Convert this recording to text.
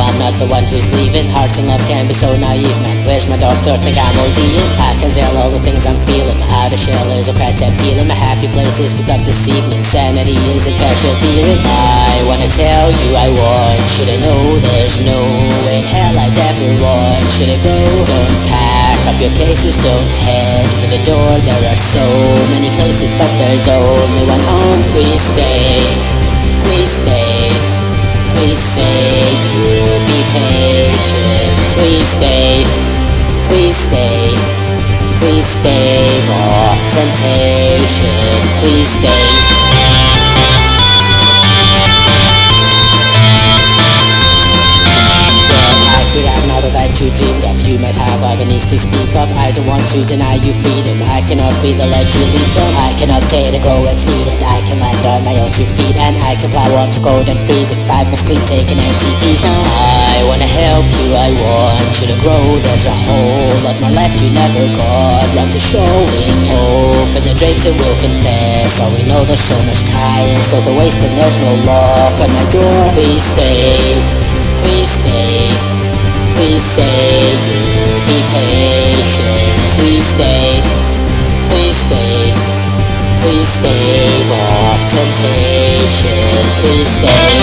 I'm not the one who's leaving. Heart and love can be so naive, man. Where's my doctor? Think I'm ODing. I can tell all the things I'm feeling. My outer shell is a cracked and peeling. My happy place is cooked up this evening. Sanity isn't persevering. I wanna tell you I want you to know there's no way in hell I'd ever want you to go. Don't pack up your cases, don't head for the door. There are so many places, but there's only one home. Please stay, please stay. Please say Please stay, please stay, please stave off temptation. Please stay. You dreamed of. You might have needs to speak of. I don't want to deny you freedom. I cannot be the ledge you leap from. I cannot update and grow if needed. Can land on my own two feet and I can plow on to golden freeze. If I must clean, taking MTVs now. I wanna help you. I want you to grow. There's a whole lot more left you never got. Round to showing. Open the drapes and we'll confess. All we know there's so much time still to waste and there's no lock on my door. Please stay. Please stay. Please say you'll Please stave off temptation. Please stay.